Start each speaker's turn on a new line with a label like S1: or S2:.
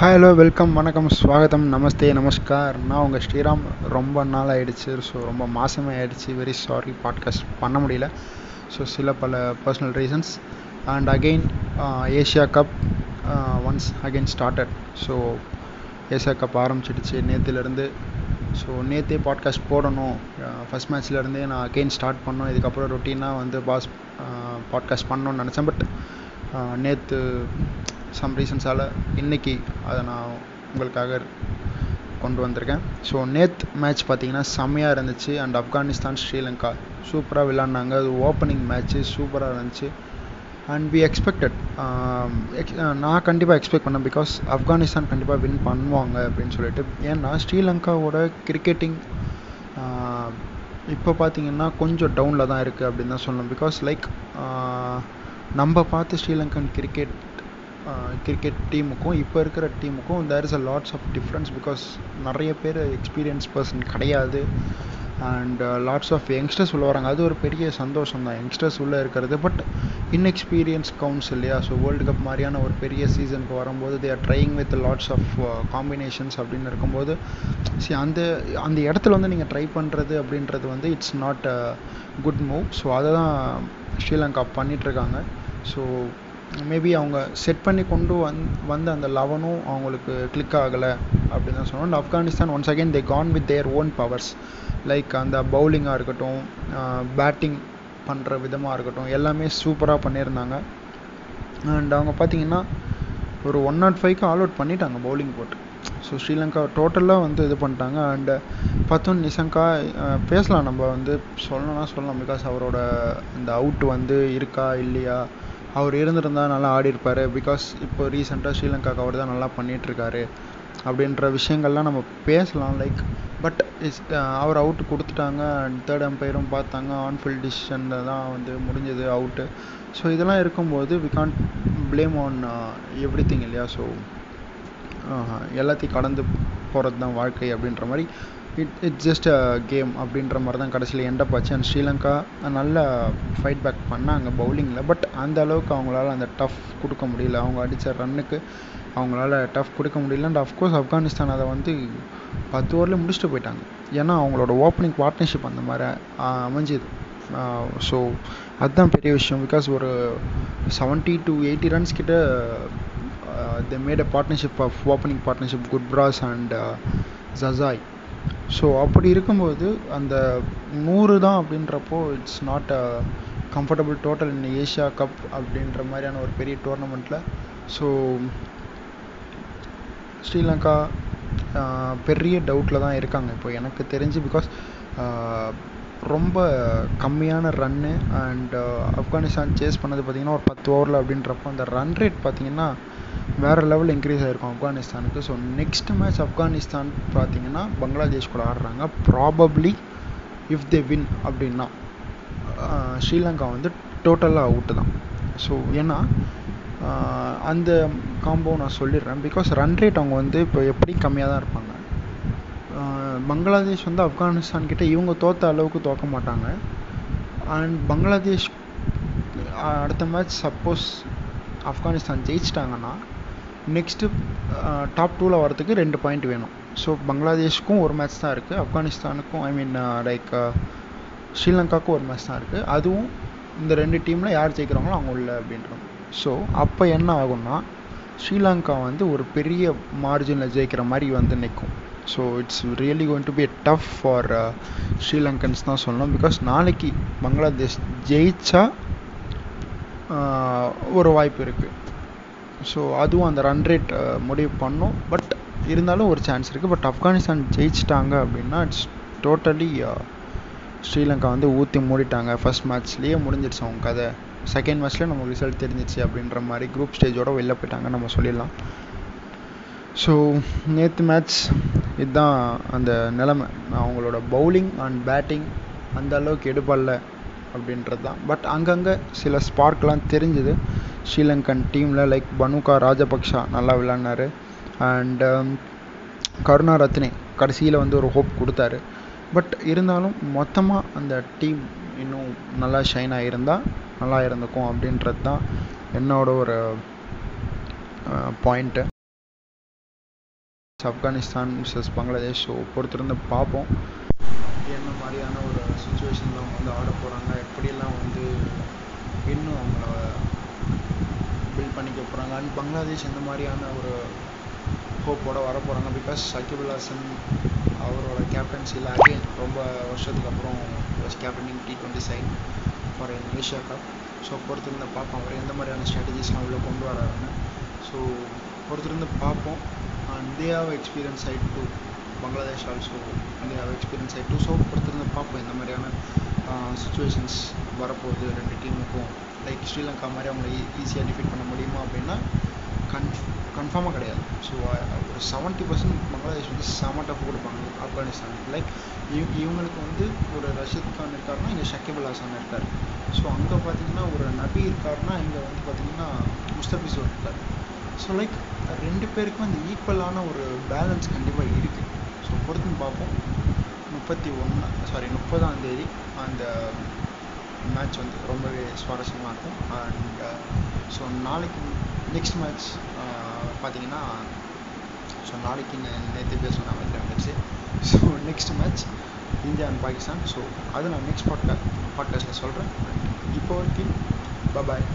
S1: Hello welcome வணக்கம் ஸ்வாகதம் நமஸ்தே நமஸ்கார். நான் உங்கள் ஸ்ரீராம். ரொம்ப நாள் ஆகிடுச்சு ஸோ ரொம்ப மாதமே ஆகிடுச்சு வெரி சாரி பாட்காஸ்ட் பண்ண முடியல. ஸோ சில பல personal reasons and again Asia cup once again started so Asia cup ஆரம்பிச்சிடுச்சு நேற்றுலேருந்து ஸோ நேற்றே பாட்காஸ்ட் போடணும். Uh, ஃபஸ்ட் மேட்ச்லேருந்தே நான் அகெயின் ஸ்டார்ட் பண்ணோம். இதுக்கப்புறம் ரொட்டீனாக வந்து பாஸ் பாட்காஸ்ட் uh, பண்ணணும்னு நினச்சேன். பட் uh, நேற்று சம் ரீசன்ஸால் இன்றைக்கி அதை நான் உங்களுக்காக கொண்டு வந்திருக்கேன். ஸோ நேத் மேட்ச் பார்த்தீங்கன்னா செம்மையாக இருந்துச்சு. அண்ட் ஆப்கானிஸ்தான் ஸ்ரீலங்கா சூப்பராக விளாண்டாங்க அது ஓப்பனிங் மேட்ச்சு சூப்பராக இருந்துச்சு. அண்ட் வி எக்ஸ்பெக்டட் நான் கண்டிப்பாக எக்ஸ்பெக்ட் பண்ணேன். பிகாஸ் ஆப்கானிஸ்தான் கண்டிப்பாக வின் பண்ணுவாங்க அப்படின்னு சொல்லிட்டு. ஏன்னா ஸ்ரீலங்காவோட கிரிக்கெட்டிங் இப்போ பார்த்தீங்கன்னா கொஞ்சம் டவுனில் தான் இருக்குது அப்படின்னு தான் சொல்லணும். பிகாஸ் லைக் நம்ம பார்த்து ஸ்ரீலங்கன் கிரிக்கெட் கிரிக்கெட் டீமுக்கும் இப்போ இருக்கிற டீமுக்கும் there is a lots of difference because நிறைய பேர் எக்ஸ்பீரியன்ஸ் பர்சன் கிடையாது. அண்ட் லாட்ஸ் ஆஃப் யங்ஸ்டர்ஸ் உள்ள வராங்க. அது ஒரு பெரிய சந்தோஷம் தான். யங்ஸ்டர்ஸ் உள்ளே இருக்கிறது. பட் இன்எக்ஸ்பீரியன்ஸ் கவுண்ட்ஸ் இல்லையா ஸோ வேர்ல்டு கப் மாதிரியான ஒரு பெரிய சீசனுக்கு வரும்போது they are trying with lots of combinations அப்படின்னு இருக்கும்போது சி அந்த அந்த இடத்துல வந்து நீங்கள் ட்ரை பண்ணுறது அப்படின்றது வந்து it's not a good move so அதை தான் ஸ்ரீலங்கா பண்ணிகிட்ருக்காங்க ஸோ மேபி அவங்க செட் பண்ணி கொண்டு வந் வந்த அந்த லெவனும் அவங்களுக்கு கிளிக் ஆகலை அப்படின்னு தான் சொல்லணும் Afghanistan once again they can with their own powers like அந்த பவுலிங்காக இருக்கட்டும் பேட்டிங் பண்ணுற விதமாக இருக்கட்டும் எல்லாமே சூப்பராக பண்ணியிருந்தாங்க. அண்ட் அவங்க பார்த்தீங்கன்னா ஒரு ஒன் நாட் ஃபைவ்க்கு ஆல் அவுட் பண்ணிட்டாங்க பவுலிங் போட்டு. ஸோ ஸ்ரீலங்கா டோட்டலாக வந்து இது பண்ணிட்டாங்க. அண்டு பார்த்தோம் நிசங்கா பேசலாம். நம்ம வந்து சொல்லணும்னா சொல்லலாம். பிகாஸ் அவரோட இந்த அவுட் வந்து இருக்கா இல்லையா? அவர் இருந்திருந்தா நல்லா ஆடிருப்பார் பிகாஸ் இப்போ ரீசெண்டாக ஸ்ரீலங்காவுக்கு அவர் தான் நல்லா பண்ணிகிட்ருக்காரு அப்படின்ற விஷயங்கள்லாம் நம்ம பேசலாம். Like but is our out கொடுத்துட்டாங்க. அண்ட் தேர்ட் அம்பையரும் பார்த்தாங்க. ஆன்ஃபீல்ட் டிசிஷனில் தான் வந்து முடிஞ்சது அவுட்டு ஸோ இதெல்லாம் இருக்கும்போது we can't blame on every thing இல்லையா? ஸோ எல்லாத்தையும் கடந்து போகிறது தான் வாழ்க்கை அப்படின்ற மாதிரி it it's just a game அப்படின்ற மாதிரி தான் கடைசியில் எண்டப் ஆச்சு. அண்ட் ஸ்ரீலங்கா நல்லா ஃபைட் பேக் பண்ணாங்க பவுலிங்கில் பட் அந்த அளவுக்கு அவங்களால அந்த டஃப் கொடுக்க முடியல. அவங்க அடித்த ரன்னுக்கு அவங்களால டஃப் கொடுக்க முடியல. அண்ட் அஃப்கோர்ஸ் ஆப்கானிஸ்தான் அதை வந்து பத்து ஓவரில் முடிச்சுட்டு போயிட்டாங்க. ஏன்னா அவங்களோட ஓப்பனிங் பார்ட்னர்ஷிப் அந்த மாதிரி அமைஞ்சுது. ஸோ அதுதான் பெரிய விஷயம். பிகாஸ் ஒரு செவன்ட்டி டு எயிட்டி ரன்ஸ் கிட்ட they made a partnership of opening partnership Gurbaz and Zazai so அப்படி இருக்கும்போது அந்த நூறு தான் அப்படின்றப்போ it's not a comfortable total in Asia cup அப்படின்ற மாதிரியான ஒரு பெரிய டோர்னமெண்ட்டில் ஸோ ஸ்ரீலங்கா பெரிய டவுட்டில் தான் இருக்காங்க. இப்போ எனக்கு தெரிஞ்சு பிகாஸ் ரொம்ப கம்மியான ரன்னு அண்ட் ஆப்கானிஸ்தான் சேஸ் பண்ணது பார்த்திங்கன்னா ஒரு பத்து ஓவரில் அப்படின்றப்போ அந்த ரன் ரேட் பார்த்திங்கன்னா வேறு லெவலில் இன்க்ரீஸ் ஆகிருக்கும் ஆப்கானிஸ்தானுக்கு. ஸோ நெக்ஸ்ட் மேட்ச் ஆப்கானிஸ்தான் பார்த்தீங்கன்னா பங்களாதேஷ் கூட ஆடுறாங்க. ப்ராபப்ளி இஃப் தே வின் அப்படின்னா ஸ்ரீலங்கா வந்து டோட்டலாக அவுட்டு தான். ஸோ ஏன்னா அந்த காம்போ நான் சொல்லிடுறேன். பிகாஸ் ரன் ரேட் அவங்க வந்து இப்போ எப்படி கம்மியாக தான் இருப்பாங்க. பங்களாதேஷ் வந்து ஆப்கானிஸ்தான் கிட்ட இவங்க தோற்ற அளவுக்கு தோற்க மாட்டாங்க. அண்ட் பங்களாதேஷ் அடுத்த மேட்ச் சப்போஸ் ஆப்கானிஸ்தான் ஜெயிச்சிட்டாங்கன்னா நெக்ஸ்ட்டு டாப் டூவில் வரதுக்கு ரெண்டு பாயிண்ட் வேணும். ஸோ பங்களாதேஷ்க்கும் ஒரு மேட்ச் தான் இருக்குது ஆப்கானிஸ்தானுக்கும் ஐ மீன் லைக் ஸ்ரீலங்காவுக்கும் ஒரு மேட்ச் தான் இருக்குது அதுவும் இந்த ரெண்டு டீமில் யார் ஜெயிக்கிறாங்களோ அவங்க உள்ள அப்படின்றாங்க ஸோ அப்போ என்ன ஆகும்னா ஸ்ரீலங்கா வந்து ஒரு பெரிய மார்ஜினில் ஜெயிக்கிற மாதிரி வந்து நிற்கும் so it's really going to be a tough for Sri Lankans தான் சொல்லணும். பிகாஸ் நாளைக்கு பங்களாதேஷ் ஜெயிச்சா ஒரு வாய்ப்பு இருக்குது ஸோ அதுவும் அந்த ரன் ரேட் முடிவு பண்ணும். பட் இருந்தாலும் ஒரு சான்ஸ் இருக்குது பட் ஆப்கானிஸ்தான் ஜெயிச்சிட்டாங்க அப்படின்னா இட்ஸ் டோட்டலி ஸ்ரீலங்கா வந்து ஊற்றி மூடிட்டாங்க. ஃபஸ்ட் மேட்ச்லேயே முடிஞ்சிடுச்சு அவங்க கதை. செகண்ட் மேட்ச்சில் நமக்கு ரிசல்ட் தெரிஞ்சிச்சு அப்படின்ற மாதிரி குரூப் ஸ்டேஜோட வெளில போயிட்டாங்க நம்ம சொல்லிடலாம். ஸோ நேற்று மேட்ச் இதுதான் அந்த நிலமை. அவங்களோட பவுலிங் அண்ட் பேட்டிங் அந்த அளவுக்கு எடுபடல. அப்படின்றது தான் பட் அங்கங்கே சில ஸ்பார்க்லாம் தெரிஞ்சுது. ஸ்ரீலங்கன் டீமில் லைக் பனுகா ராஜபக்ஷா நல்லா விளாட்னாரு அண்டு um, கருணா ரத்னே கடைசியில் வந்து ஒரு ஹோப் கொடுத்தாரு. பட் இருந்தாலும் மொத்தமாக அந்த டீம் இன்னும் நல்லா ஷைன் ஆகியிருந்தால் நல்லா இருந்துக்கும் அப்படின்றது தான் என்னோட ஒரு point Afghanistan misses Bangladesh so பொறுத்திருந்து பார்ப்போம். என்ன மாதிரியான ஒரு சுச்சுவேஷனில் அவங்க வந்து ஆட போகிறாங்க எப்படியெல்லாம் வந்து இன்னும் அவங்கள பில்ட் பண்ணிக்க போகிறாங்க அண்ட் பங்களாதேஷ் எந்த மாதிரியான ஒரு ஹோப்போட வர போகிறாங்க பிகாஸ் சகிபுல் ஹாசன் அவரோட கேப்டன்சியில் அகைன் ரொம்ப வருஷத்துக்கு அப்புறம் was captaining T twenty side for Asia cup so பொறுத்திருந்து பார்ப்போம். அவர் எந்த மாதிரியான ஸ்ட்ராட்டஜிஸ்லாம் உள்ளே கொண்டு வராருன்னு. ஸோ பொறுத்திருந்து பார்ப்போம். And they have experience side to Bangladesh also they have experience ஆகிட்டு டூ ஸோ பொறுத்திருந்து பார்ப்போம் இந்த மாதிரியான சுச்சுவேஷன்ஸ் வரப்போகுது ரெண்டு டீமுக்கும் லைக் ஸ்ரீலங்கா மாதிரி அவங்கள e-, ஈஸியாக டிஃபீட் பண்ண முடியுமா அப்படின்னா கன்ஃப் கன்ஃபார்மாக கிடையாது. ஸோ ஒரு செவன்ட்டி பர்சன்ட் பங்களாதேஷ் வந்து செம டஃப் கொடுப்பாங்க ஆப்கானிஸ்தானுக்கு லைக் இவ் இவங்களுக்கு வந்து ஒரு ரஷீத் கான் இருக்காருன்னா இங்கே ஷக்கிபுல் ஹாசன் இருக்கார். ஸோ அங்கே பார்த்தீங்கன்னா ஒரு நபி இருக்காருன்னா இங்கே வந்து பார்த்தீங்கன்னா முஸ்தபிசூர் இருக்கார். ஸோ லைக் ரெண்டு பேருக்கும் அந்த ஈக்குவலான ஒரு பேலன்ஸ் கண்டிப்பாக இருக்குது முப்பத்தி ஒன்று சாரி முப்பதாம் தேதி அந்த மேட்ச் வந்து ரொம்பவே சுவாரஸ்யமாக இருக்கும். அண்ட் ஸோ uh, நாளைக்கு நெக்ஸ்ட் மேட்ச் uh, பார்த்தீங்கன்னா ஸோ நாளைக்கு நேற்று பேசணும் மாதிரி வந்துச்சு so next match India and Pakistan. So அது நான் நெக்ஸ்ட் பாட்காஸ்ட் பாட்காஸ்ட்டில் சொல்கிறேன் இப்போ வரைக்கும் பபாய்